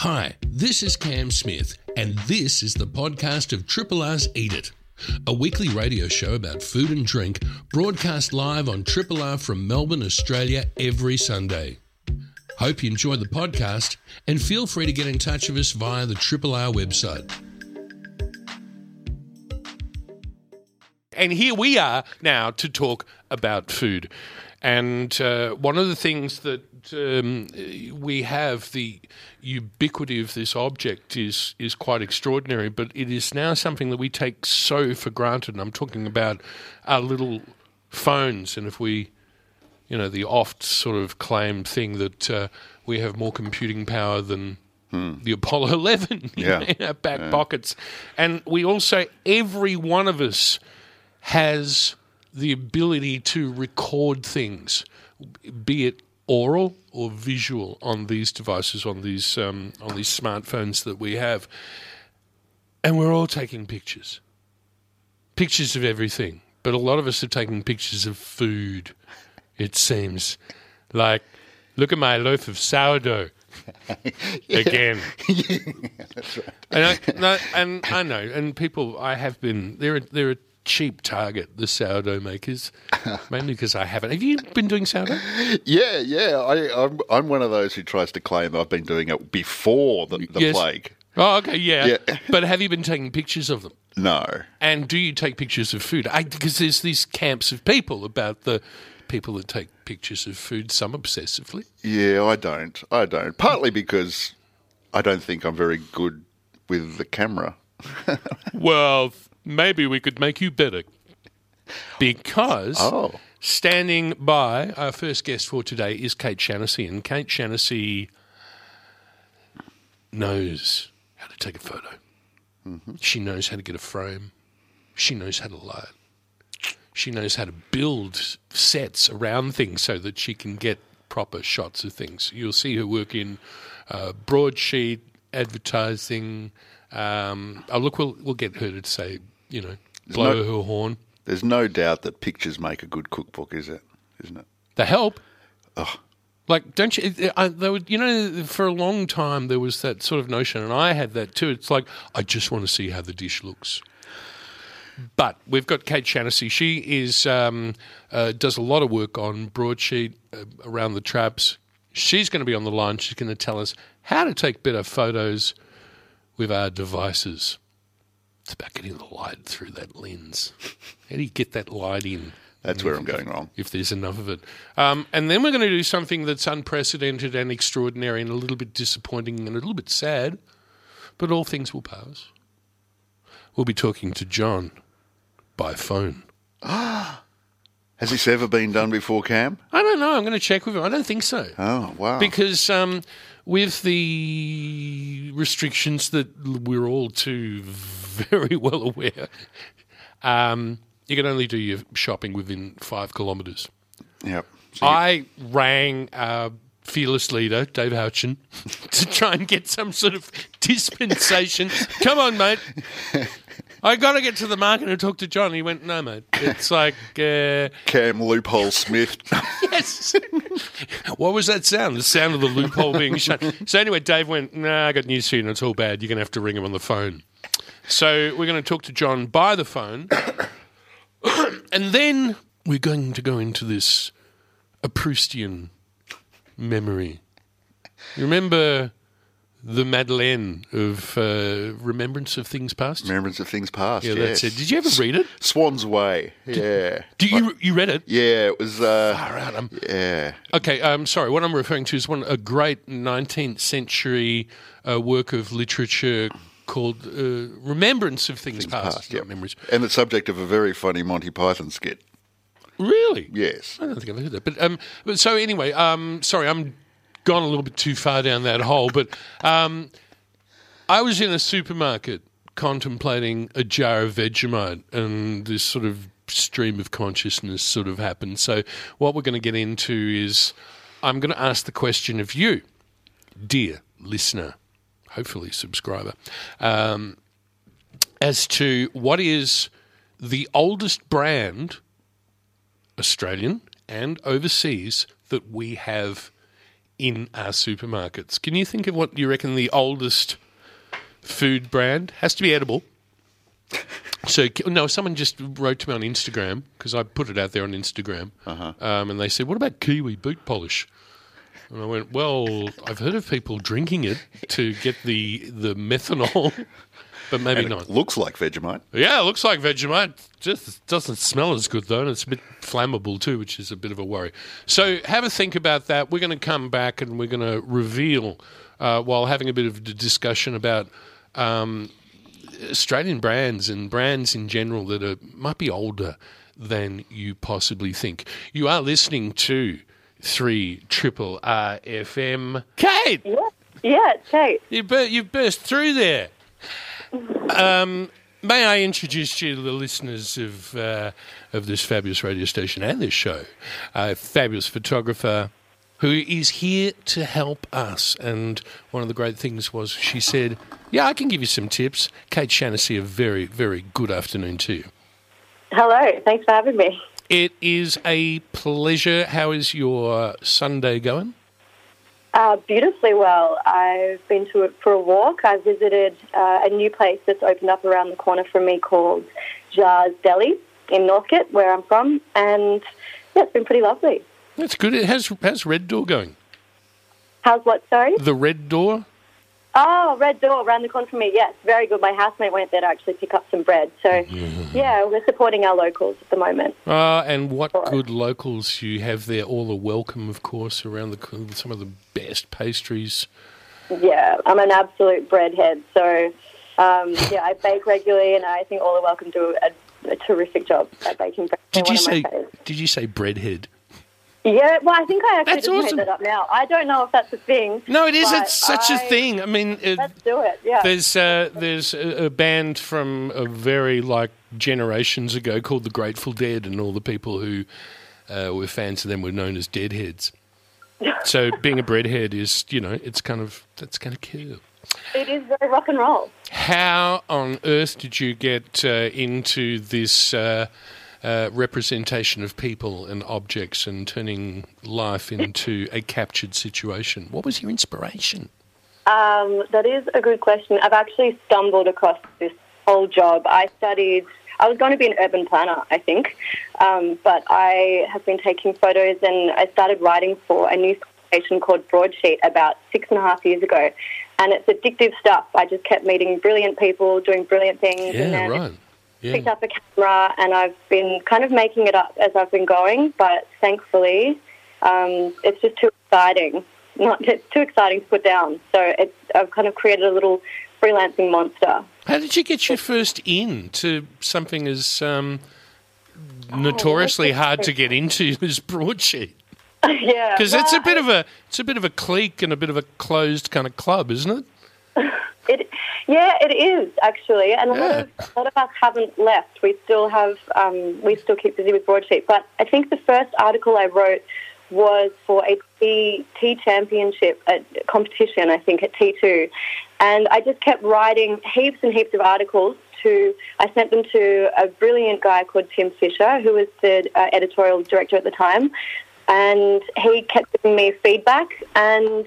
Hi, this is Cam Smith, and this is the podcast of Triple R's Eat It, a weekly radio show about food and drink broadcast live on Triple R from Melbourne, Australia every Sunday. Hope you enjoy the podcast and feel free to get in touch with us via the Triple R website. And here we are now to talk about food. And uh, one of the things that um, we have, the ubiquity of this object is is quite extraordinary. But it is now something that we take so for granted. And I'm talking about our little phones. And if we, you know, the oft sort of claimed thing that uh, we have more computing power than the Apollo 11 Yeah. know, in our back pockets. And we also, every one of us has the ability to record things, be it oral or visual, on these devices, on these um, on these smartphones that we have, and we're all taking pictures, pictures of everything. But a lot of us are taking pictures of food. It seems like, look at my loaf of sourdough again. And I, no, and I know, and people, I have been. They're a, they're a cheap target. The sourdough makers, mainly because I haven't. Have you been doing sourdough? Yeah, yeah. I, I'm I'm one of those who tries to claim I've been doing it before the, the Yes. plague. Oh, okay, yeah. Yeah. But have you been taking pictures of them? No. And do you take pictures of food? Because there's these camps of people about the people that take pictures of food, some obsessively. Yeah, I don't. I don't. Partly because I don't think I'm very good with the camera. Well, maybe we could make you better. Because Oh. standing by, our first guest for today is Kate Shaughnessy. And Kate Shaughnessy knows how to take a photo. She knows how to get a frame. She knows how to light. She knows how to build sets around things so that she can get proper shots of things. You'll see her work in uh, broadsheet, advertising. Um, oh, look, we'll, we'll get her to say, you know, blow no- her horn. There's no doubt that pictures make a good cookbook, is it? Isn't it? They help. Like, don't you? I, there was, you know, for a long time there was that sort of notion, and I had that too. It's like I just want to see how the dish looks. But we've got Kate Shaughnessy. She is um, uh, does a lot of work on broadsheet uh, around the traps. She's going to be on the line. She's going to tell us how to take better photos with our devices. It's about getting the light through that lens. How do you get that light in? That's where I'm going wrong. if there's enough of it. Um, and then we're going to do something that's unprecedented and extraordinary and a little bit disappointing and a little bit sad, but all things will pass. We'll be talking to John by phone. Ah. Has this ever been done before, Cam? I don't know. I'm going to check with him. I don't think so. Oh, wow. Because um, with the restrictions that we're all too very well aware, um, you can only do your shopping within five kilometres. Yep. So you- I rang fearless leader, Dave Houchin, to try and get some sort of dispensation. Come on, mate. I got to get to the market and talk to John. He went, no, mate. It's like, uh, Cam Loophole Smith. yes. what was that sound? The sound of the loophole being shut. So anyway, Dave went, nah, I got news for you, and it's all bad. You're going to have to ring him on the phone. So we're going to talk to John by the phone. and then we're going to go into this a Proustian memory. You remember the Madeleine of uh, Remembrance of Things Past? Remembrance of Things Past. yeah, yes. that's it. Did you ever read it? Swann's Way. Yeah. Do you you read it? Yeah, it was. Uh, Far out, I'm- yeah. Okay, um, sorry. What I'm referring to is one a great 19th century uh, work of literature called uh, Remembrance of Things, Past. Past, not yep. Memories. And the subject of a very funny Monty Python skit. Really? Yes. I don't think I've heard that. But um, but so anyway, um, sorry, I'm gone a little bit too far down that hole. But um, I was in a supermarket contemplating a jar of Vegemite, and this sort of stream of consciousness sort of happened. So what we're going to get into is I'm going to ask the question of you, dear listener, hopefully subscriber, um, as to what is the oldest brand Australian and overseas that we have in our supermarkets. Can you think of what you reckon the oldest food brand has to be edible? So no, someone just wrote to me on Instagram because I put it out there on Instagram, um, and they said, "What about kiwi boot polish?" And I went, "Well, I've heard of people drinking it to get the the methanol, but maybe And not." it looks like Vegemite. Yeah, it looks like Vegemite. Just doesn't smell as good though, and it's a bit flammable too, which is a bit of a worry. So have a think about that. We're going to come back and we're going to reveal uh, while having a bit of a discussion about um, Australian brands and brands in general that are might be older than you possibly think. You are listening to three triple R FM. Kate, Yeah, yeah, it's Kate. you bur- you burst through there. Um, may I introduce you to the listeners of uh, of this fabulous radio station and this show? A fabulous photographer who is here to help us. And one of the great things was she said, "Yeah, I can give you some tips." Kate Shaughnessy, a very very good afternoon to you. Hello, thanks for having me. It is a pleasure. How is your Sunday going? Uh, beautifully well. I've been to it for a walk. I visited uh, a new place that's opened up around the corner from me called Jars Deli in Northcote, where I'm from, and yeah, it's been pretty lovely. That's good. It has how's Red Door going? How's what? Sorry. The Red Door. Oh, Red Door around the corner from me. Yes, very good. My housemate went there to actually pick up some bread. So yeah, we're supporting our locals at the moment. Uh, and what good locals you have there. All are welcome, of course, around the some of the best pastries. Yeah, I'm an absolute breadhead. So um, yeah, I bake regularly, and I think all are welcome to a, a terrific job at baking bread. Did They're you say? Did you say breadhead? Yeah, well, I think I actually That's just awesome. made that up now. I don't know if that's a thing. No, it is. It's such a I- thing. I mean, it, Let's do it. Yeah. there's uh, there's a, a band from a very like generations ago called the Grateful Dead, and all the people who uh, were fans of them were known as Deadheads. so being a breadhead is, you know, it's kind of that's kind of cool. It is very rock and roll. How on earth did you get uh, into this uh, representation of people and objects and turning life into a captured situation? What was your inspiration? Um, that is a good question. I've actually stumbled across this whole job. I studied. I was going to be an urban planner, I think, um, but I have been taking photos, and I started writing for a news station called Broadsheet about six and a half years ago. And it's addictive stuff. I just kept meeting brilliant people, doing brilliant things, and Yeah, then right. Picked up a camera and I've been kind of making it up as I've been going, but thankfully um, it's just too exciting. Not it's too exciting to put down. So it's I've kind of created a little freelancing monster. How did you get your first in to something as um, notoriously hard to get into as broadsheet? yeah, Because it's a bit of a it's a bit of a clique and a bit of a closed kind of club, isn't it? Yeah, it is actually, and a lot of a lot of us haven't left. We still have, um, we still keep busy with broadsheet. But I think the first article I wrote was for a T, T championship at competition. I think at T two, and I just kept writing heaps and heaps of articles. To I sent them to a brilliant guy called Tim Fisher, who was the uh, editorial director at the time, and he kept giving me feedback and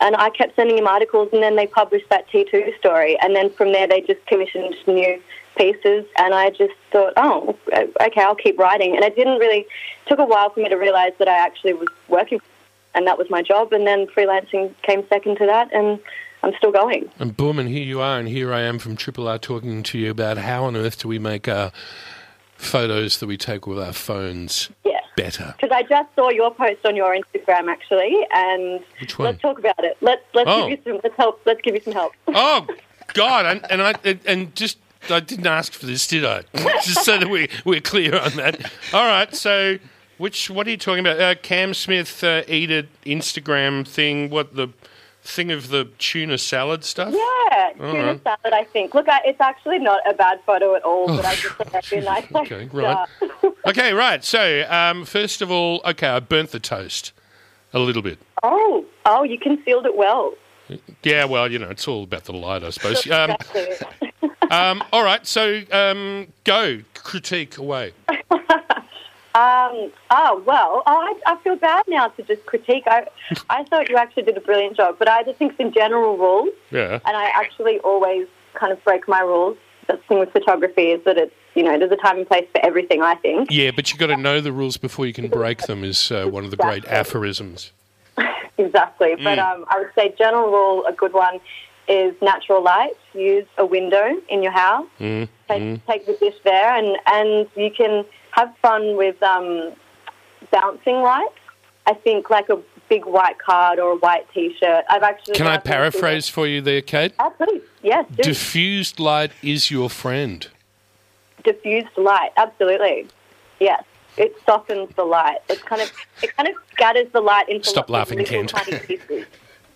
and I kept sending him articles, and then they published that T2 story, and then from there they just commissioned new pieces, and I just thought, oh, okay, I'll keep writing, and it didn't really took a while for me to realise that I actually was working, and that was my job, and then freelancing came second to that, and I'm still going. And boom, and here you are, and here I am from Triple R talking to you about how on earth do we make our photos that we take with our phones. Yeah. Better. Because I just saw your post on your Instagram actually, and Which one? let's talk about it. Let's let's Oh. give you some let's help. Let's give you some help. Oh God! And, and I and- just I didn't ask for this, did I? just so that we we're clear on that. All right. So, which what are you talking about? Uh, Cam Smith uh, eat it Instagram thing. What the thing of the tuna salad stuff? Yeah, tuna right. salad. I think. Look, I, it's actually not a bad photo at all, but I just thought that'd be a nice Okay, right. Okay, right. So, um, first of all, okay, I burnt the toast a little bit. oh, oh, you concealed it well. Yeah, well, you know, it's all about the light, I suppose. Um, um, all right, so um, go critique away. Um, oh, well, oh, I, I feel bad now to just critique. I, I thought you actually did a brilliant job, but I just think in general rules, Yeah. and I actually always kind of break my rules. That's the thing with photography is that it's, you know, there's a time and place for everything, I think. Yeah, but you've got to know the rules before you can break them, is uh, one of the great aphorisms. Exactly. But Mm. um, I would say general rule, a good one is natural light. Use a window in your house. Mm. Take, take the dish there, and, and you can have fun with um, bouncing lights. I think like a big white card or a white T-shirt. I've actually Can I I've been doing- paraphrase for you there, Kate? Oh, please. Yes. do. Diffused light is your friend. diffused light. Absolutely. Yes. It softens the light. It kind of it kind of scatters the light into Stop laughing, Kent.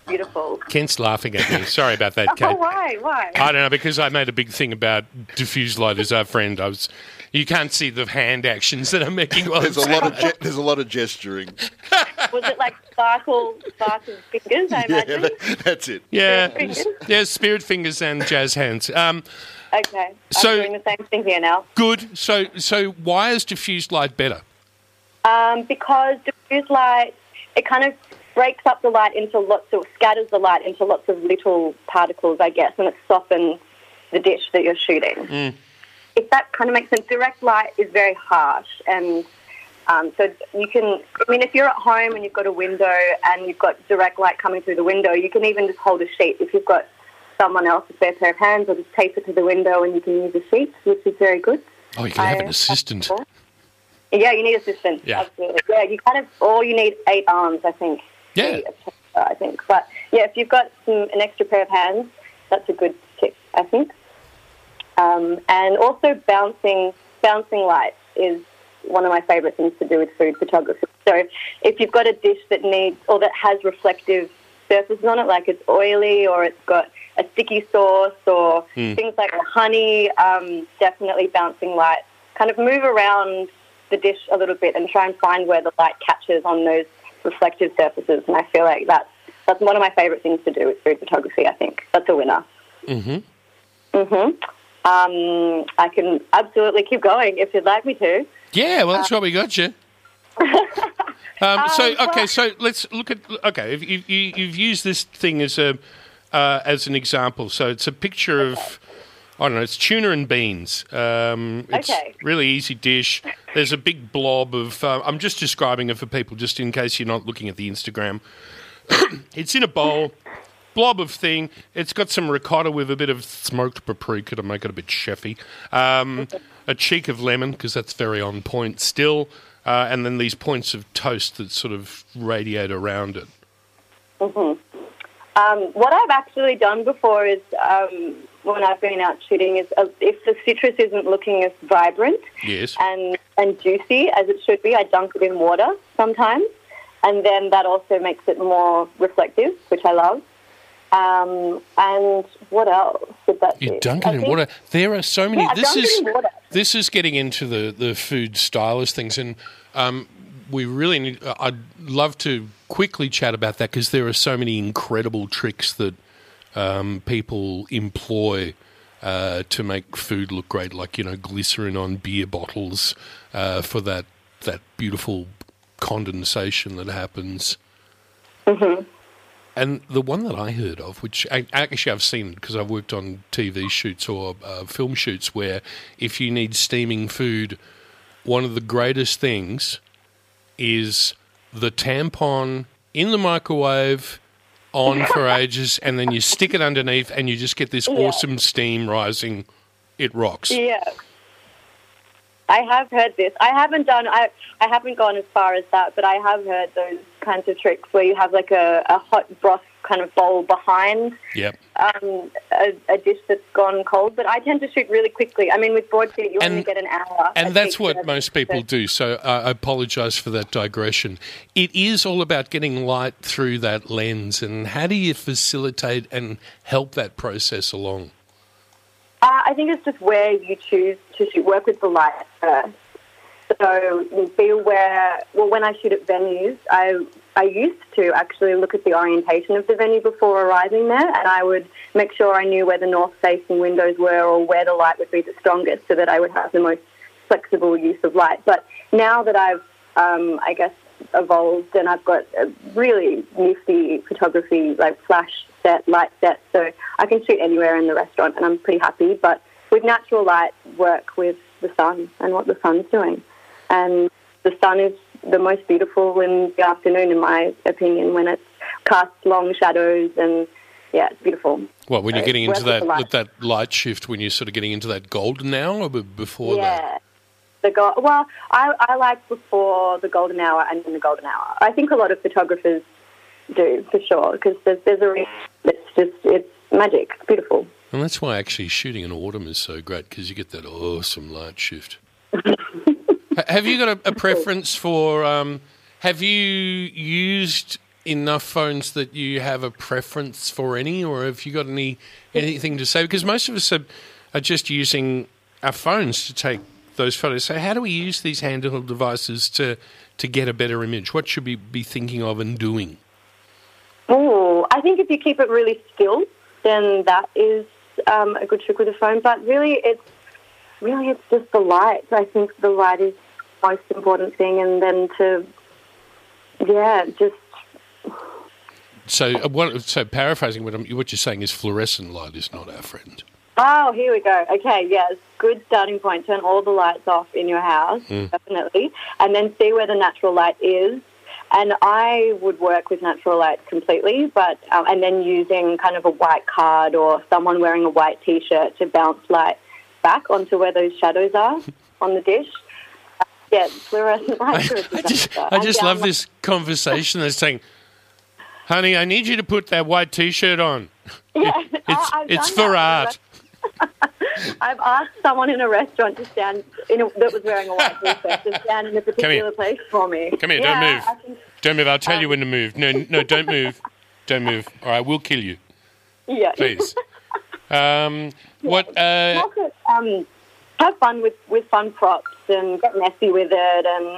Beautiful. Kent's laughing at me. Sorry about that, Oh, Kate. why? Why? I don't know because I made a big thing about diffused light as our friend. I was, you can't see the hand actions that I'm making while There's a I'm lot of ge- there's a lot of gesturing. Was it like sparkle, sparkle fingers? I Yeah, imagine. that, that's it. Yeah, Fingers? yeah, spirit fingers and jazz hands. Um, Okay. So- I'm doing the same thing here now. good. So, so why is diffused light better? Um, because diffused light, it kind of breaks up the light into lots of, scatters the light into lots of little particles, I guess, and it softens the dish that you're shooting. If that kind of makes sense, direct light is very harsh, and um, so you can. I mean, if you're at home and you've got a window and you've got direct light coming through the window, you can even just hold a sheet. If you've got someone else a spare pair of hands, or just tape it to the window and you can use a sheet, which is very good. Oh, you can have I- an assistant. Yeah, you need assistance. Yeah. Absolutely. Yeah, you kind of, or you need eight arms, I think. Yeah. I think. But yeah, if you've got some, an extra pair of hands, that's a good tip, I think. Um, and also bouncing, bouncing lights is one of my favourite things to do with food photography. So if you've got a dish that needs, or that has reflective surfaces on it, like it's oily or it's got a sticky sauce or things like honey, um, definitely bouncing lights. Kind of move around the dish a little bit and try and find where the light catches on those reflective surfaces. And I feel like that's that's one of my favourite things to do with food photography. I think that's a winner. Mhm. Mhm. Um, I can absolutely keep going if you'd like me to. Yeah, well, that's why we got you. Um, so Um, okay, so let's look at okay. If you, you, you've used this thing as a uh, as an example, so it's a picture of I don't know, it's tuna and beans. Um, it's Okay. really easy dish. There's a big blob of. Uh, I'm just describing it for people, just in case you're not looking at the Instagram. it's in a bowl. Blob of thing. It's got some ricotta with a bit of smoked paprika to make it a bit chefy. Um, a cheek of lemon because that's very on point still, uh, and then these points of toast that sort of radiate around it. Um, what I've actually done before is um, when I've been out shooting is uh, if the citrus isn't looking as vibrant Yes. and and juicy as it should be, I dunk it in water sometimes, and then that also makes it more reflective, which I love. Um, and what else did that You dunk I it in think- water. There are so many. Yeah, this is this is getting into the the food stylist things, and um, we really need. I'd love to quickly chat about that because there are so many incredible tricks that um, people employ. Uh, to make food look great, like you know, glycerin on beer bottles uh, for that that beautiful condensation that happens. And the one that I heard of, which I, actually I've seen because I've worked on TV shoots or uh, film shoots, where if you need steaming food, one of the greatest things is the tampon in the microwave on for ages, and then you stick it underneath, and you just get this awesome steam rising. It rocks. Yeah. I have heard this. I haven't done. I I haven't gone as far as that, but I have heard those kinds of tricks where you have like a, a hot broth kind of bowl behind Yep. um, a, a dish that's gone cold. But I tend to shoot really quickly. I mean, with broadsheet, you only get an hour. I And that's what most people so- do. So uh, I apologise for that digression. It is all about getting light through that lens, and how do you facilitate and help that process along? Uh, I think it's just where you choose to shoot. Work with the light first. So be aware. Well, when I shoot at venues, I I used to actually look at the orientation of the venue before arriving there, and I would make sure I knew where the north facing windows were or where the light would be the strongest, so that I would have the most flexible use of light. But now that I've, um, I guess, evolved and I've got a really nifty photography, like flash set, light set, so I can shoot anywhere in the restaurant and I'm pretty happy. But with natural light, work with the sun and what the sun's doing. And the sun is the most beautiful in the afternoon, in my opinion, when it casts long shadows and yeah, it's beautiful. Well, when you're getting into that light. that light shift when you're sort of getting into that golden hour or be- before that? Yeah. The go- well, I, I like before the golden hour and in the golden hour. I think a lot of photographers do for sure because there's, there's a reason. It's just it's magic. It's beautiful. And that's why actually shooting in autumn is so great because you get that awesome light shift. Ha- have you got a, a preference for? Um, have you used enough phones that you have a preference for any, or have you got any anything to say? Because most of us are, are just using our phones to take those photos. So how do we use these handheld devices to to get a better image? What should we be thinking of and doing? Oh, I think if you keep it really still, then that is um, a good trick with the phone. But really, it's really it's just the light. I think the light is most important thing, and then to yeah, just So, uh, what, so paraphrasing what, I'm, what you're saying is fluorescent light is not our friend. Oh, here we go. Okay, yes, good starting point. Turn all the lights off in your house, definitely, and then see where the natural light is. And I would work with natural light completely, but um, and then using kind of a white card or someone wearing a white T-shirt to bounce light back onto where those shadows are on the dish. Yeah, fluorescent lights are a I just. I just love this conversation that's saying, honey, I need you to put that white t shirt on. Yeah, It's, Oh, I've it's for art. I've asked someone in a restaurant to stand in a, that was wearing a white t-shirt to stand in a particular place for me. Come here, yeah, don't move. I think- Don't move. I'll tell Um, you when to move. No, no, don't move. Don't move. All right, we'll kill you, yeah. please. Um, what? Uh, also, um, have fun with, with fun props and get messy with it. And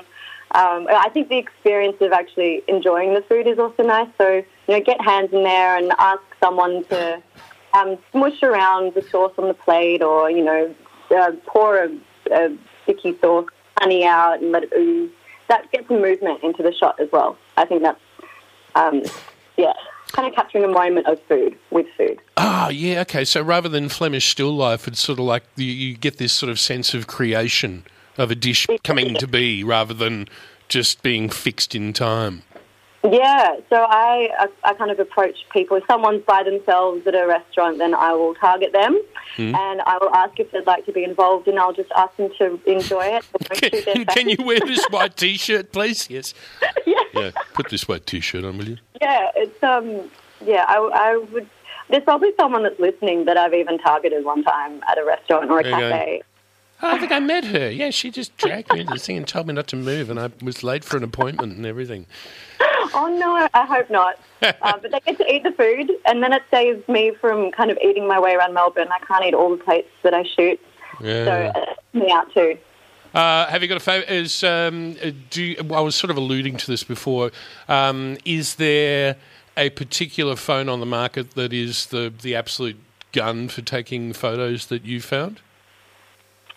um, I think the experience of actually enjoying the food is also nice. So, you know, get hands in there and ask someone to um, around the sauce on the plate or, you know, uh, pour a, a sticky sauce honey out and let it ooze. That gets movement into the shot as well. I think that's, um, yeah, kind of capturing a moment of food with food. Ah, yeah, okay. So rather than Flemish still life, it's sort of like you, you get this sort of sense of creation of a dish coming to be rather than just being fixed in time. Yeah, so I, I I kind of approach people. If someone's by themselves at a restaurant, then I will target them, Hmm. and I will ask if they'd like to be involved, and I'll just ask them to enjoy it. I won't shoot their Can, can you wear this white t-shirt, please? Yes. yeah, Yeah, put this white t-shirt on, will you? Yeah, it's um, yeah. I, I would. There's probably someone that's listening that I've even targeted one time at a restaurant or a There you go. cafe. Oh, I think I met her. Yeah, she just dragged me into this thing and told me not to move, and I was late for an appointment and everything. Oh no, I hope not. uh, but they get to eat the food, and then it saves me from kind of eating my way around Melbourne. I can't eat all the plates that I shoot, Yeah. so uh, me out too. Uh, have you got a favorite? Is um, do you, well, I was sort of alluding to this before. Um, is there a particular phone on the market that is the the absolute gun for taking photos that you found?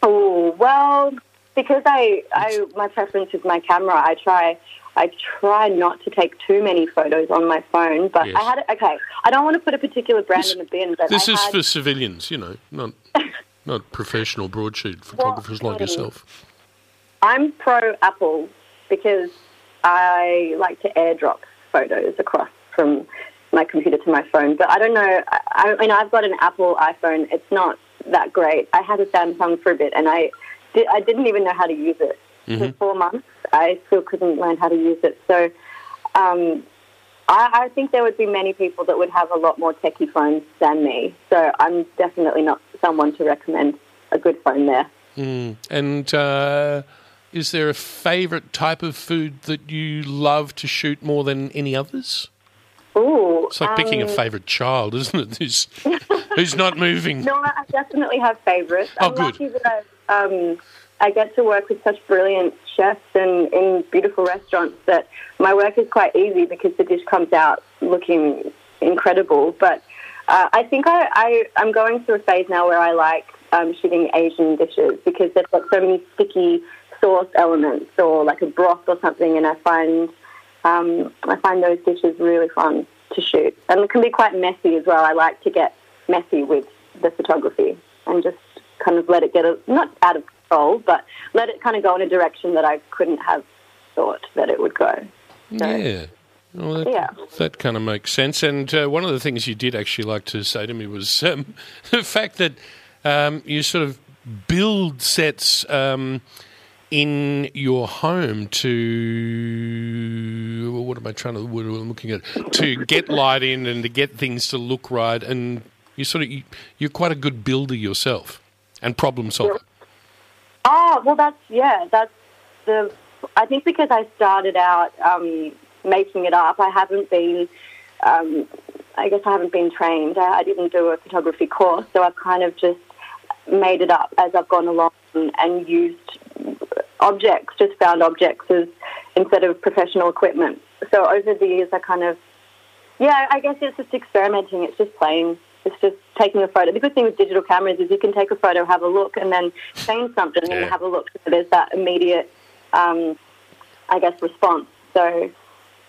Oh well, because I, I my preference is my camera. I try I try not to take too many photos on my phone. But Yes. I had okay. I don't want to put a particular brand This- in the bin. But This I is had, for civilians, you know, not not professional broadsheet photographers like um, yourself. I'm pro Apple because I like to airdrop photos across from my computer to my phone. But I don't know. I, I mean, I've got an Apple iPhone. It's not that great. I had a Samsung for a bit, and I did, I didn't even know how to use it for four months. I still couldn't learn how to use it. So. Um, I, I think there would be many people that would have a lot more techie phones than me. So I'm definitely not someone to recommend a good phone there. And uh, is there a favourite type of food that you love to shoot more than any others? Ooh, It's like picking a um, favourite child, isn't it? Who's, who's not moving? No, I definitely have favourites. Oh, I'm good. lucky that I, um, I get to work with such brilliant chefs and in beautiful restaurants that my work is quite easy because the dish comes out looking incredible. But uh, I think I, I, I'm going through a phase now where I like um, shooting Asian dishes because they've got so many sticky sauce elements or like a broth or something, and I find um, I find those dishes really fun to shoot, and it can be quite messy as well. I like to get messy with the photography and just kind of let it get a, not out of control, but let it kind of go in a direction that I couldn't have thought that it would go. So, Yeah. Well, that, Yeah. that kind of makes sense. And uh, one of the things you did actually like to say to me was um, the fact that um, you sort of build sets um, in your home to what am I trying to what am looking at to get light in and to get things to look right. And you sort of you, you're quite a good builder yourself and problem solver. Ah, well, that's, yeah, that's the, I think because I started out um, making it up, I haven't been, um, I guess I haven't been trained. I, I didn't do a photography course, so I've kind of just made it up as I've gone along and, used objects, just found objects as instead of professional equipment. So over the years, I kind of, yeah, I guess it's just experimenting. It's just playing. It's just taking a photo. The good thing with digital cameras is you can take a photo, have a look, and then change something Yeah. and have a look. So there's that immediate, um, I guess, response. So,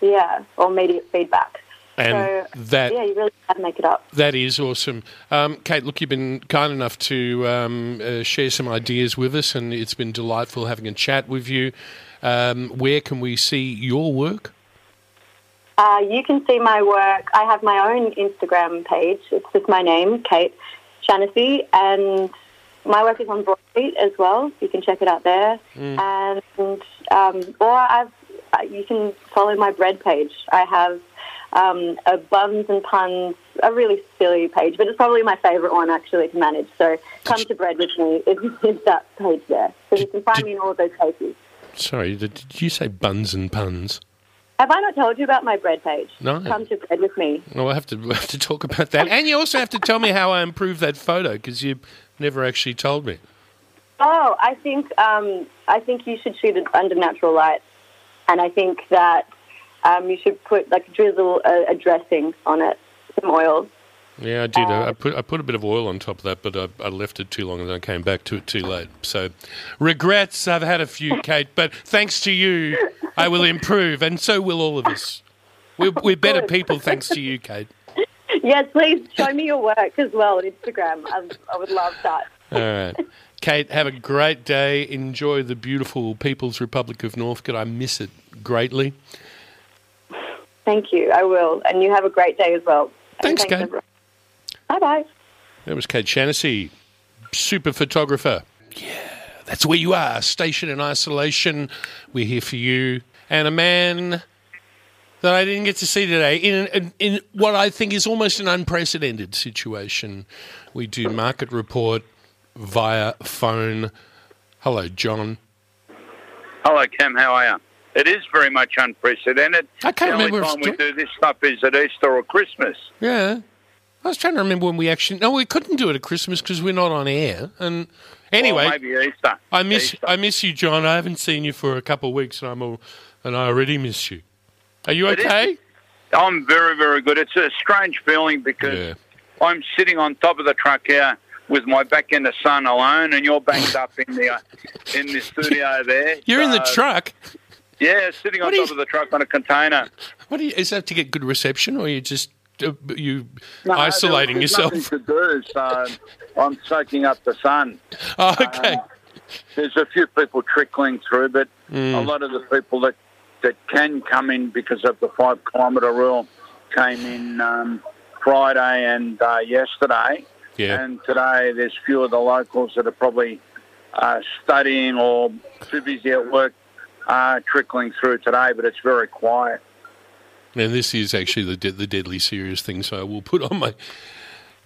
yeah, or immediate feedback. And so, that yeah, you really to make it up. That is awesome. Um, Kate, look, you've been kind enough to um, uh, share some ideas with us, and it's been delightful having a chat with you. Um, where can we see your work? Uh, you can see my work. I have my own Instagram page. It's just my name, Kate Shaughnessy, and my work is on Broadsheet as well. You can check it out there. And um, or I've uh, you can follow my bread page. I have um, a buns and puns, a really silly page, but it's probably my favourite one actually to manage. So come to bread with me. It's, it's that page there. So you can find me in all of those places. Sorry, did, did you say buns and puns? Have I not told you about my bread page? No. Come to bread with me. Well, I have to I have to talk about that, and you also have to tell me how I improved that photo because you never actually told me. Oh, I think um, I think you should shoot it under natural light, and I think that um, you should put like drizzle a, a dressing on it, some oil. Yeah, I did. I I put I put a bit of oil on top of that, but I, I left it too long and then I came back to it too late. So, regrets. I've had a few, Kate, but thanks to you, I will improve, and so will all of us. We're, we're better people thanks to you, Kate. Yes, please show me your work as well on Instagram. I, I would love that. All right. Kate, have a great day. Enjoy the beautiful People's Republic of North. Northcote. I miss it greatly. Thank you. I will, and you have a great day as well. And Thanks, Kate. Bye bye. That was Kate Shaughnessy, super photographer. Yeah, that's where you are, station in isolation. We're here for you. And a man that I didn't get to see today in, in, in what I think is almost an unprecedented situation. We do market report via phone. Hello, John. Hello, Cam. How are you? It is very much unprecedented. I can't the only remember if time we do this stuff is at Easter or Christmas. Yeah. I was trying to remember when we actually. No, we couldn't do it at Christmas because we're not on air. And anyway, Or maybe Easter. I miss Easter. I miss you, John. I haven't seen you for a couple of weeks, and I'm all, and I already miss you. Are you okay? I'm very, very good. It's a strange feeling because Yeah. I'm sitting on top of the truck here with my back in the sun alone, and you're backed up in the uh, in the studio there. You're in the truck. Yeah, sitting on top you- of the truck on a container. What you, is that to get good reception, or you just uh, you No, isolating there's yourself? Nothing to do, so I'm soaking up the sun. Oh, okay. There's a few people trickling through, but Mm. a lot of the people that, that can come in because of the five kilometre rule came in um, Friday and uh, yesterday. yeah. And today there's few of the locals that are probably uh, studying or too busy at work uh, trickling through today, but it's very quiet. And this is actually the de- the deadly serious thing, so I will put on my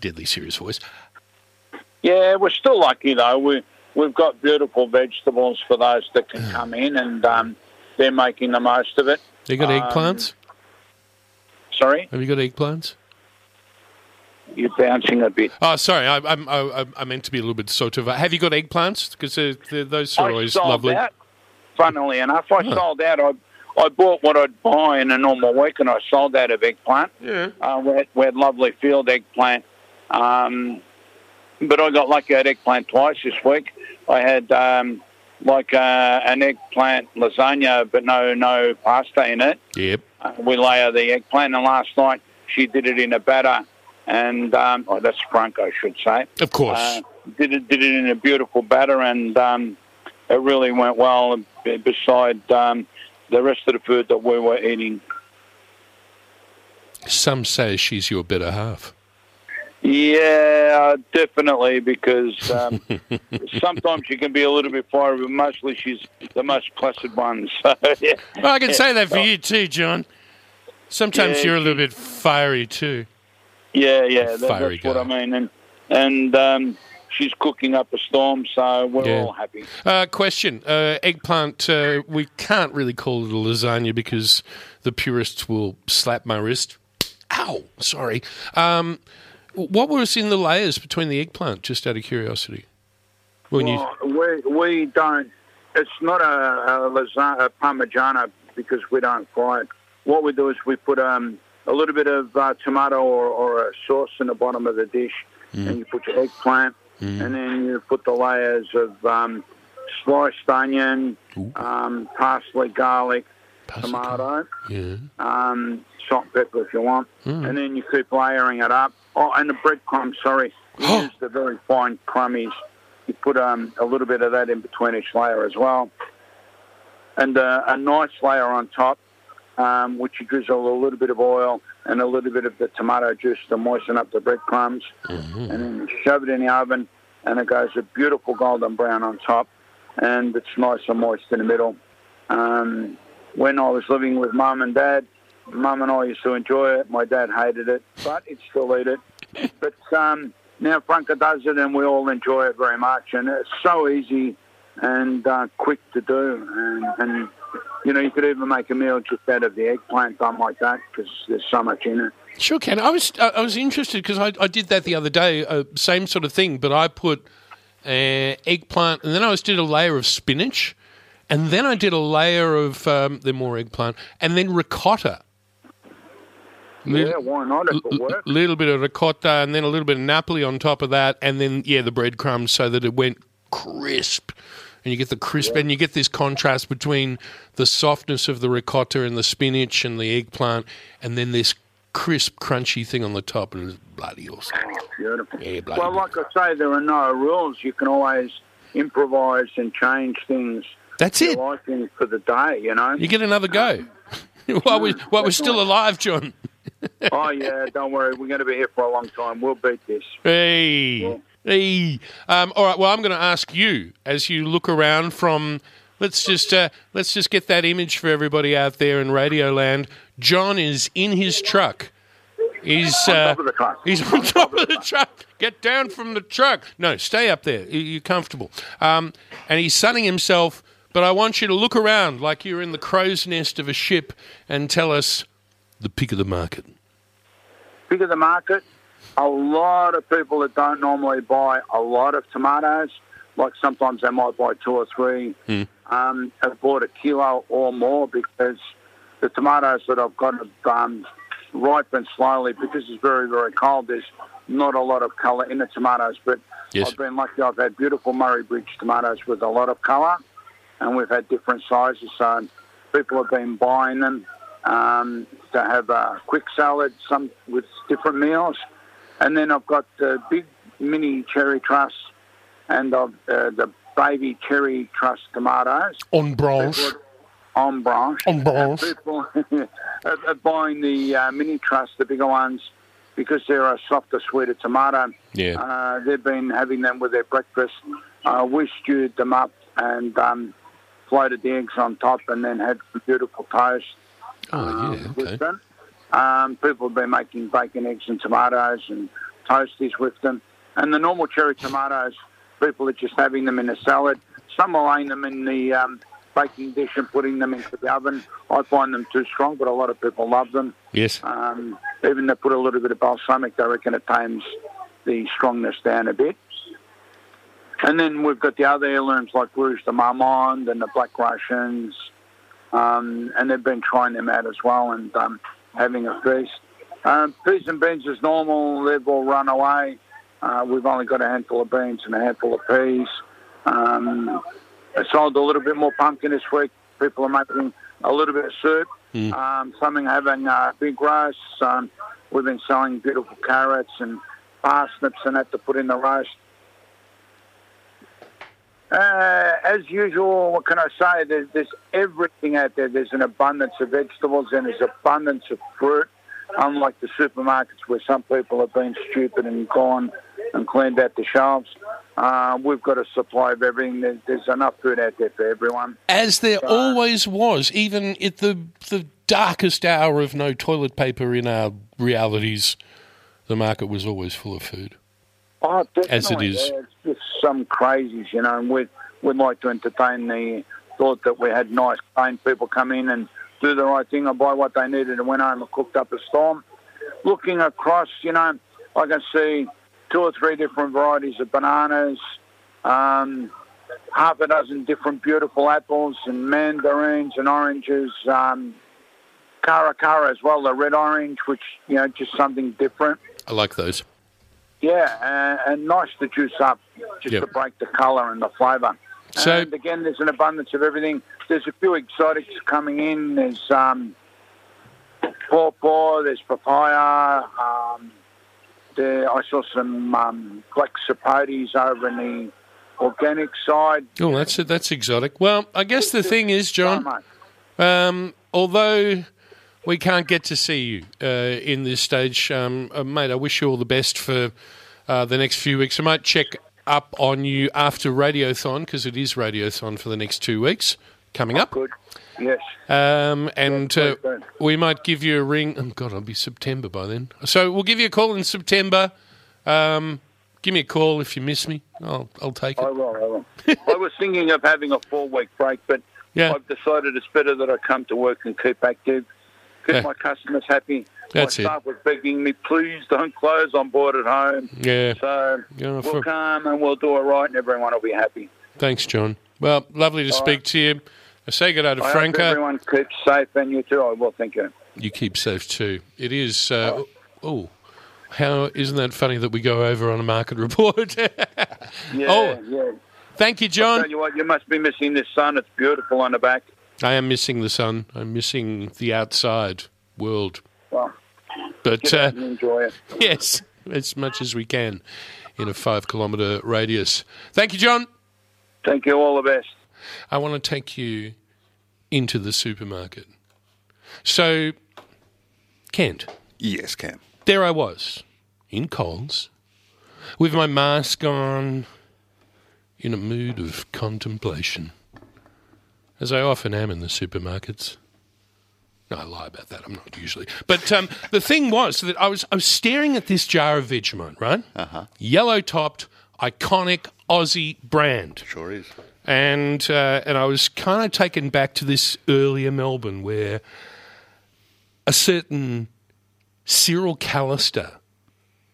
deadly serious voice. Yeah, we're still lucky though. We we've got beautiful vegetables for those that can come in, and um, they're making the most of it. You got Um, eggplants? Sorry, Have you got eggplants? you're bouncing a bit. Oh, sorry. I, I'm- I, I, I meant to be a little bit sort of. Have you got eggplants? Because those are always lovely. out. Funnily enough, I sold out. I I bought what I'd buy in a normal week, and I sold out of eggplant. Yeah. Uh, we, had, we had lovely field eggplant, um, but I got lucky at eggplant twice this week. I had um, like uh, an eggplant lasagna, but no no pasta in it. Yep. Uh, we layer the eggplant, and last night she did it in a batter, and um, oh, that's Franca, I should say. Of course. Uh, did it did it in a beautiful batter, and um, it really went well. Beside um, the rest of the food that we were eating. Some say she's your better half. Yeah, definitely, because um, sometimes she can be a little bit fiery, but mostly she's the most placid one. So, yeah. Well, I can say that for you too, John. Sometimes Yeah, you're a little bit fiery too. Yeah, yeah, that, Fiery that's what I mean. And and um, she's cooking up a storm, so we're Yeah. all happy. Uh, question: uh, Eggplant. Uh, we can't really call it a lasagna because the purists will slap my wrist. Ow! Sorry. Um, what was in the layers between the eggplant? Just out of curiosity. When you we we don't. It's not a, a lasagna, a parmigiana, because we don't fry it. What we do is we put um, a little bit of uh, tomato or, or a sauce in the bottom of the dish, and you put your eggplant, and then you put the layers of um, sliced onion, um, parsley, garlic, tomato, yeah. um, salt, and pepper if you want, and then you keep layering it up. Oh, and the breadcrumbs, sorry, we use the very fine crummies. You put um, a little bit of that in between each layer as well, and uh, a nice layer on top, um, which you drizzle a little bit of oil and a little bit of the tomato juice to moisten up the breadcrumbs, and then shove it in the oven, and it goes a beautiful golden brown on top, and it's nice and moist in the middle. Um, when I was living with mum and dad, mum and I used to enjoy it. My dad hated it, but he'd still eat it. But um, now Franca does it, and we all enjoy it very much. And it's so easy and uh, quick to do. And, and you know, you could even make a meal just out of the eggplant done like that because there's so much in it. Sure can. I was I I was interested because I, I did that the other day, uh, same sort of thing, but I put uh, eggplant and then I was did a layer of spinach, and then I did a layer of um, then more eggplant, and then ricotta. Yeah, why not? If it works. little bit of ricotta, and then a little bit of Napoli on top of that, and then yeah, the breadcrumbs so that it went crisp. And you get the crisp, and you get this contrast between the softness of the ricotta and the spinach and the eggplant, and then this crisp, crunchy thing on the top, and it's bloody awesome. Beautiful. Yeah, bloody well, like I say, there are no rules. You can always improvise and change things. That's it. like things for the day, you know. You get another go. Um, while we while we're still alive, John. oh yeah, don't worry, we're going to be here for a long time. We'll beat this. Hey, hey. Um, all right. Well, I'm going to ask you as you look around from. Let's just uh, let's just get that image for everybody out there in Radio Land. John is in his truck. He's uh, top of the truck. He's on top of the truck. Get down from the truck. No, stay up there. You- You're comfortable. Um, and he's sunning himself. But I want you to look around like you're in the crow's nest of a ship and tell us the pick of the market. Pick of the market. A lot of people that don't normally buy a lot of tomatoes, like sometimes they might buy two or three, um, have bought a kilo or more because the tomatoes that I've got have um, ripened slowly because it's very, very cold. There's not a lot of colour in the tomatoes, but Yes. I've been lucky. I've had beautiful Murray Bridge tomatoes with a lot of colour, and we've had different sizes. So people have been buying them um, to have a quick salad, some with different meals, and then I've got the big mini cherry truss and I've, uh, the baby cherry truss tomatoes On branche. on branch. En branche. People are buying the uh, mini truss, the bigger ones, because they're a softer, sweeter tomato. Yeah. Uh, they've been having them with their breakfast. Uh, we stewed them up and um, floated the eggs on top and then had some beautiful toast Oh, yeah. with Okay. Um, people have been making bacon, eggs, and tomatoes and toasties with them. And the normal cherry tomatoes, people are just having them in a salad. Some are laying them in the um, baking dish and putting them into the oven. I find them too strong, but a lot of people love them. Yes. Um, even they put a little bit of balsamic, they reckon it tames the strongness down a bit. And then we've got the other heirlooms like Rouge de Marmande and the Black Russians, um, and they've been trying them out as well and um, having a feast. Um, peas and beans is normal, they've all run away. Uh, we've only got a handful of beans and a handful of peas. Um, I sold a little bit more pumpkin this week. People are making a little bit of soup. Um, something having uh, big roasts. Um, we've been selling beautiful carrots and parsnips and that to put in the roast. Uh, as usual, what can I say? There's, there's everything out there. There's an abundance of vegetables and there's abundance of fruit. Unlike the supermarkets where some people have been stupid and gone and cleaned out the shelves, uh, we've got a supply of everything. There's, there's enough food out there for everyone. As there always was, even at the the darkest hour of no toilet paper in our realities, the market was always full of food. Oh, As it is. Yeah, some crazies, you know, and we'd, we'd like to entertain the thought that we had nice, kind people come in and do the right thing and buy what they needed and went home and cooked up a storm. Looking across, you know, I can see two or three different varieties of bananas, um, half a dozen different beautiful apples and mandarins and oranges, um, cara cara as well, the red orange, which, you know, just something different. I like those. Yeah, uh, and nice to juice up just Yep. to break the colour and the flavour. So- and again, there's an abundance of everything. There's a few exotics coming in. There's um, pawpaw, there's papaya. Um, there, I saw some um, black sapotes over in the organic side. Oh, that's it, that's exotic. Well, I guess the thing is, John, um, although we can't get to see you uh, in this stage, um, uh, mate, I wish you all the best for uh, the next few weeks. I might check up on you after Radiothon because it is Radiothon for the next two weeks coming up. Good. Yes. Um, and uh, we might give you a ring. Oh, God, it'll be September by then. So we'll give you a call in September. Um, give me a call if you miss me. I'll, I'll take I it. will. I will. I was thinking of having a four-week break, but Yeah. I've decided it's better that I come to work and keep active, keep Yeah. my customers happy. That's my it. staff was begging me, please don't close. I'm bored at home. Yeah. So Yeah, for- we'll come and we'll do it right, and everyone will be happy. Thanks, John. Well, lovely to speak to you. I say good day to I hope Franca. everyone keeps safe, and you too. I will. Thank you. You keep safe too. It is. Uh, oh, how isn't that funny that we go over on a market report? Yeah, Oh. yeah. Thank you, Tell John. you what, you must be missing this sun. It's beautiful on the back. I am missing the sun. I'm missing the outside world. Well, But uh, enjoy it. yes, as much as we can in a five kilometre radius. Thank you, John. Thank you. All the best. I want to take you into the supermarket. So, Kent, Yes, Cam. there I was in Coles with my mask on in a mood of contemplation, as I often am in the supermarkets. No, I lie about that. I'm not usually. But um, the thing was that I was I was staring at this jar of Vegemite, right? Uh-huh. Yellow topped, iconic Aussie brand Sure is. and uh, and I was kind of taken back to this earlier Melbourne where a certain Cyril Callister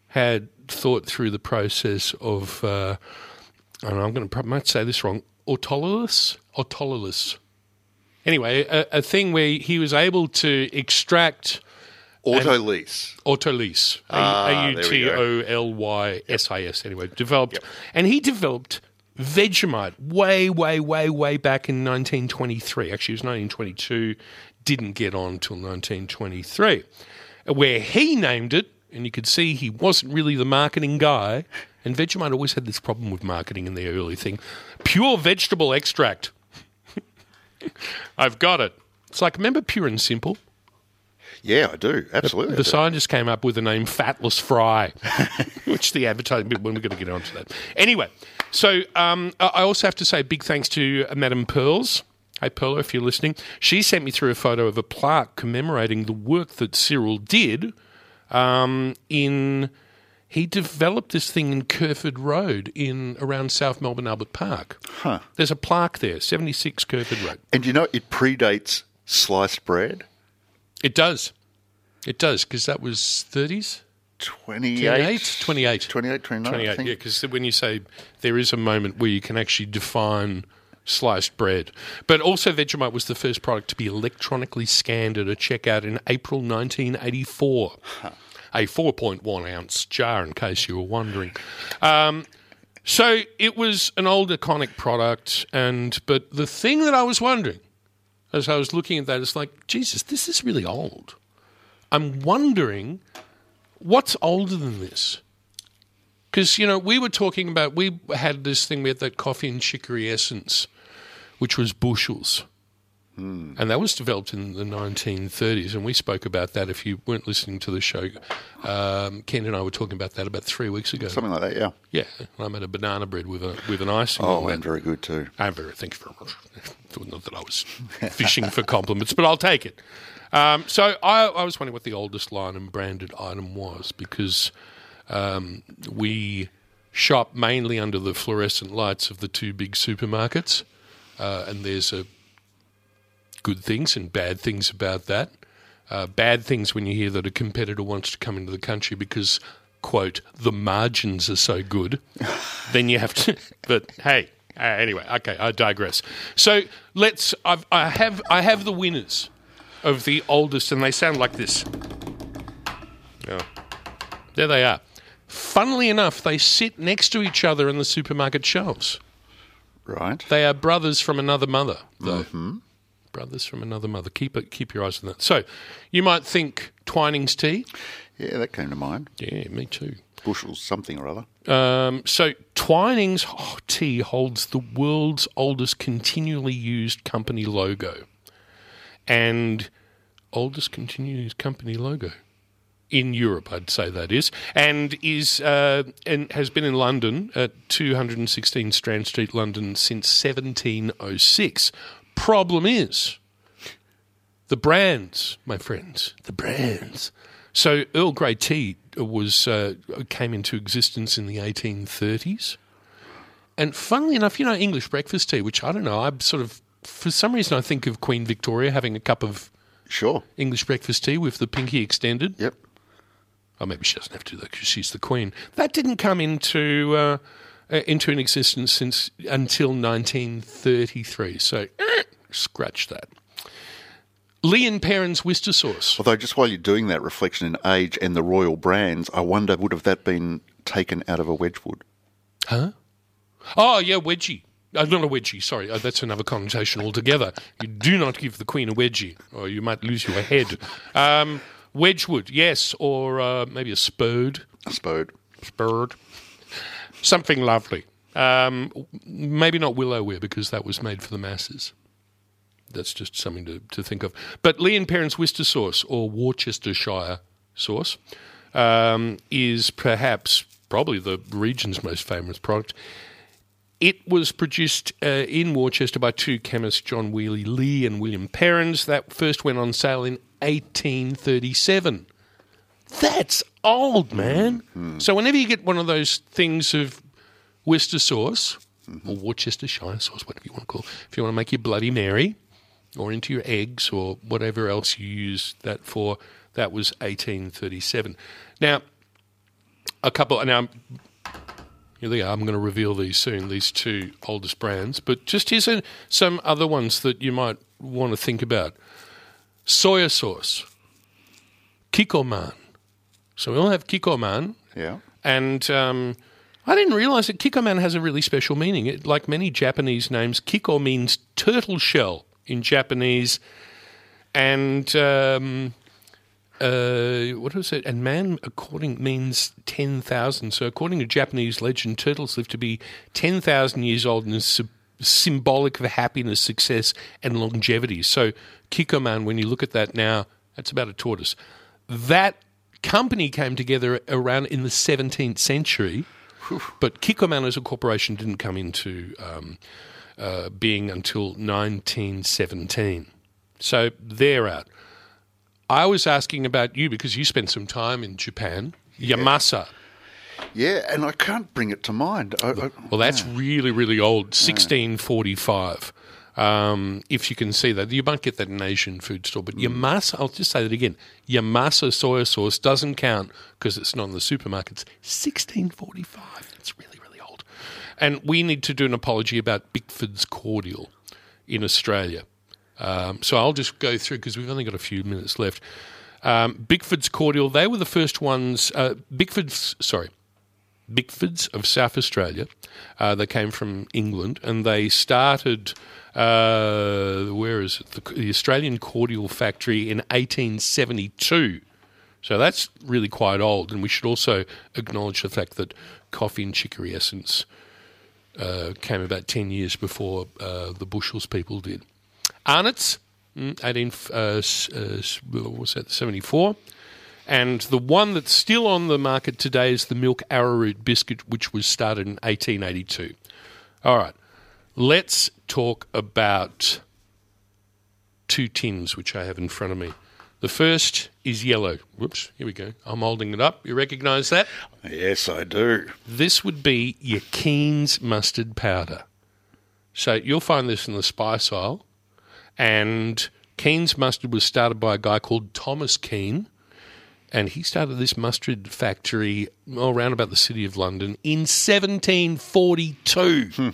had thought through the process of, uh, and I'm going to might say this wrong, autolylus, autolylus. Anyway, a, a thing where he was able to extract Auto lease. Autolys, Ah, A U T. O L Y S I S. Anyway, developed, and he developed Vegemite way, way, way, way back in 1923. Actually, it was 1922. Didn't get on till 1923, where he named it, and you could see he wasn't really the marketing guy. And Vegemite always had this problem with marketing in the early thing: pure vegetable extract. I've got it. It's like remember Pure and Simple. Yeah, I do. Absolutely. The do. scientists came up with the name Fatless Fry, which the advertising when we're going to get onto that. Anyway, so um, I also have to say big thanks to uh, Madame Pearls. Hey, Pearl, if you're listening, she sent me through a photo of a plaque commemorating the work that Cyril did um, in. He developed this thing in Kerford Road in around South Melbourne Albert Park. Huh. There's a plaque there, 76 Kerford Road. And you know, it predates sliced bread. It does. It does, because that was 30s? 28. 28? 28. 28, 29, I 28, think. yeah, because when you say there is a moment where you can actually define sliced bread. But also, Vegemite was the first product to be electronically scanned at a checkout in April 1984. A 4.1 ounce jar, in case you were wondering. Um, so it was an old iconic product, and but the thing that I was wondering as I was looking at that is like, Jesus, this is really old. I'm wondering what's older than this. Because you know we were talking about we had this thing we had that coffee and chicory essence, which was Bushells. And that was developed in the 1930s, and we spoke about that. If you weren't listening to the show, um, Ken and I were talking about that about three weeks ago. Something like that, yeah. Yeah, and I made a banana bread with a with an icing. Oh, and that. very good too. I'm very thank you very much. Not that I was fishing for compliments, but I'll take it. Um, so I, I was wondering what the oldest line and branded item was because um, we shop mainly under the fluorescent lights of the two big supermarkets, uh, and there's a good things and bad things about that. Uh, bad things when you hear that a competitor wants to come into the country because, quote, the margins are so good. then you have to. But hey, uh, anyway, okay, I digress. So let's. I've, I have. I have the winners of the oldest, and they sound like this. Oh, there they are. Funnily enough, they sit next to each other in the supermarket shelves. Right. They are brothers from another mother, though. Brothers from another mother. Keep it. Keep your eyes on that. So, you might think Twinings tea. Yeah, that came to mind. Yeah, me too. Bushells, something or other. Um, so Twinings tea holds the world's oldest continually used company logo, and oldest continually used company logo in Europe, I'd say that is, and is uh, and has been in London at 216 Strand Street, London, since 1706. Problem is, the brands, my friends, the brands. So Earl Grey tea was uh, came into existence in the 1830s, and funnily enough, you know English breakfast tea, which I don't know, I'm sort of for some reason I think of Queen Victoria having a cup of Sure. English breakfast tea with the pinky extended. Yep. Oh, maybe she doesn't have to do that because she's the queen. That didn't come into uh, uh, into an existence since until 1933. So eh, scratch that. Lea and Perrin's Worcester sauce. Although, just while you're doing that reflection in age and the royal brands, I wonder would have that been taken out of a Wedgwood? Huh? Oh, yeah, wedgie. Uh, not a wedgie, sorry. Uh, that's another connotation altogether. You do not give the queen a wedgie, or you might lose your head. Um, Wedgwood, yes, or uh, maybe a spurred. I suppose. Spurred. Something lovely. Um, maybe not willow willowware because that was made for the masses. That's just something to, to think of. But Lea and Perrin's Worcester sauce, or Worcestershire sauce, um, is perhaps probably the region's most famous product. It was produced uh, in Worcester by two chemists, John Wheeley Lea and William Perrins. That first went on sale in 1837. That's old, man. So whenever you get one of those things of Worcester sauce or Worcestershire sauce, whatever you want to call it, if you want to make your Bloody Mary or into your eggs or whatever else you use that for, that was 1837. Now, a couple, now here they are. I'm going to reveal these soon, these two oldest brands. But just here's a, some other ones that you might want to think about soya sauce, Kikkoman. So we all have Kikkoman, Yeah. and um, I didn't realize that Kikkoman has a really special meaning. It, like many Japanese names, Kikko means turtle shell in Japanese, and um, uh, what was it? And man, according means ten thousand. So according to Japanese legend, turtles live to be ten thousand years old and is sy- symbolic of happiness, success, and longevity. So Kikkoman, when you look at that now, that's about a tortoise. That company came together around in the 17th century, but Kikkoman as a corporation didn't come into um, uh, being until 1917. So they're out. I was asking about you because you spent some time in Japan. Yamasa. Yeah, and I can't bring it to mind. I, I, Well, that's really, really old. 1645. Um, if you can see that, you might get that in Asian food store. But Yamasa, I'll just say that again. Yamasa soy sauce doesn't count because it's not in the supermarkets. 1645. That's really, really old. And we need to do an apology about Bickford's cordial in Australia. Um, so I'll just go through because we've only got a few minutes left. Um, Bickford's cordial. They were the first ones. Uh, Bickford's sorry, Bickfords of South Australia. Uh, they came from England and they started, uh, where is it? The, the, Australian Cordial Factory in 1872. So that's really quite old. And we should also acknowledge the fact that coffee and chicory essence uh, came about 10 years before uh, the Bushells people did. Arnott's, 18, mm, uh, uh, was that, 74. And the one that's still on the market today is the milk arrowroot biscuit, which was started in 1882. All right, let's talk about two tins which I have in front of me. The first is yellow. Whoops, here we go. I'm holding it up. You recognise that? Yes, I do. This would be your Keen's mustard powder. So you'll find this in the spice aisle. And Keen's mustard was started by a guy called Thomas Keen and he started this mustard factory all around about the city of London in 1742. Hmm.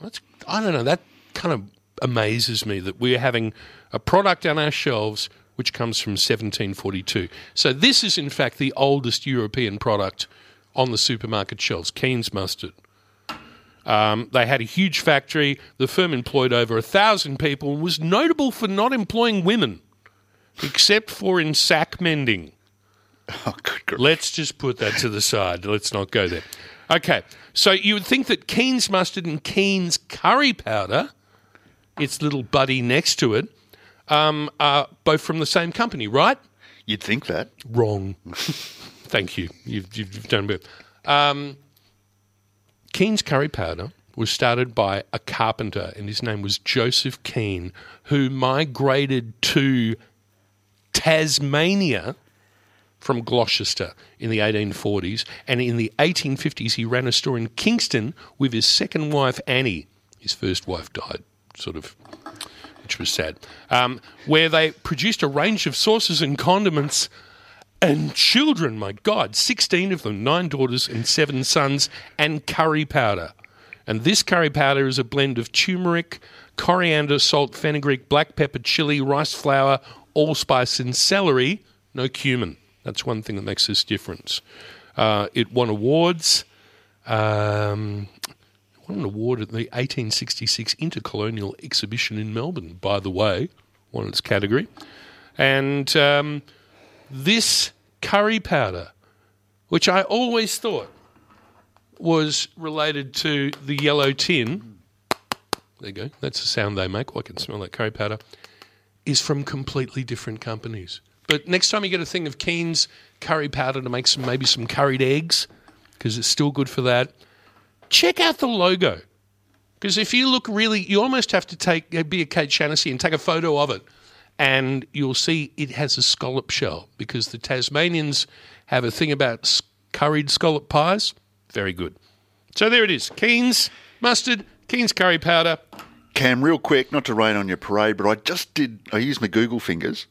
That's I don't know. That kind of amazes me that we're having a product on our shelves which comes from 1742. So this is in fact the oldest European product on the supermarket shelves. Keen's mustard. Um, they had a huge factory. The firm employed over a thousand people and was notable for not employing women except for in sack mending. Oh, good Let's just put that to the side. Let's not go there. Okay, so you would think that Keen's mustard and Keen's curry powder, its little buddy next to it, um, are both from the same company, right? You'd think that. Wrong. Thank you. You've, you've done better. Um, Keen's curry powder was started by a carpenter, and his name was Joseph Keen, who migrated to Tasmania from Gloucester in the 1840s, and in the 1850s he ran a store in Kingston with his second wife Annie. His first wife died, sort of, which was sad. Um, where they produced a range of sauces and condiments. And children, my God, 16 of them, nine daughters and seven sons, and curry powder. And this curry powder is a blend of turmeric, coriander, salt, fenugreek, black pepper, chili, rice flour, allspice and celery, no cumin. That's one thing that makes this difference. Uh, it won awards. Um, won an award at the 1866 Intercolonial Exhibition in Melbourne, by the way, won its category. And um, this curry powder, which I always thought was related to the yellow tin. There you go. That's the sound they make. Oh, I can smell that curry powder is from completely different companies. But next time you get a thing of Keen's curry powder to make some maybe some curried eggs, because it's still good for that. Check out the logo. Because if you look really, you almost have to take uh, be a Kate Shaughnessy and take a photo of it, and you'll see it has a scallop shell because the Tasmanians have a thing about curried scallop pies. Very good. So there it is: Keen's mustard, Keen's curry powder, Cam, real quick, not to rain on your parade, but I just did, I used my Google fingers.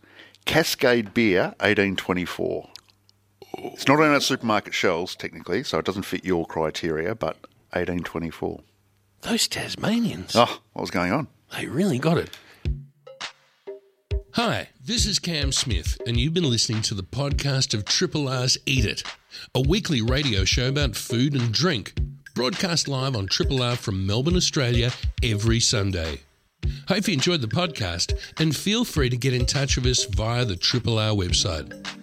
Cascade Beer, 1824. It's not on our supermarket shelves, technically, so it doesn't fit your criteria, but 1824. Those Tasmanians. Oh, what was going on? They really got it. Hi, this is Cam Smith, and you've been listening to the podcast of Triple R's Eat It, a weekly radio show about food and drink broadcast live on Triple R from Melbourne, Australia, every Sunday. Hope you enjoyed the podcast and feel free to get in touch with us via the Triple R website.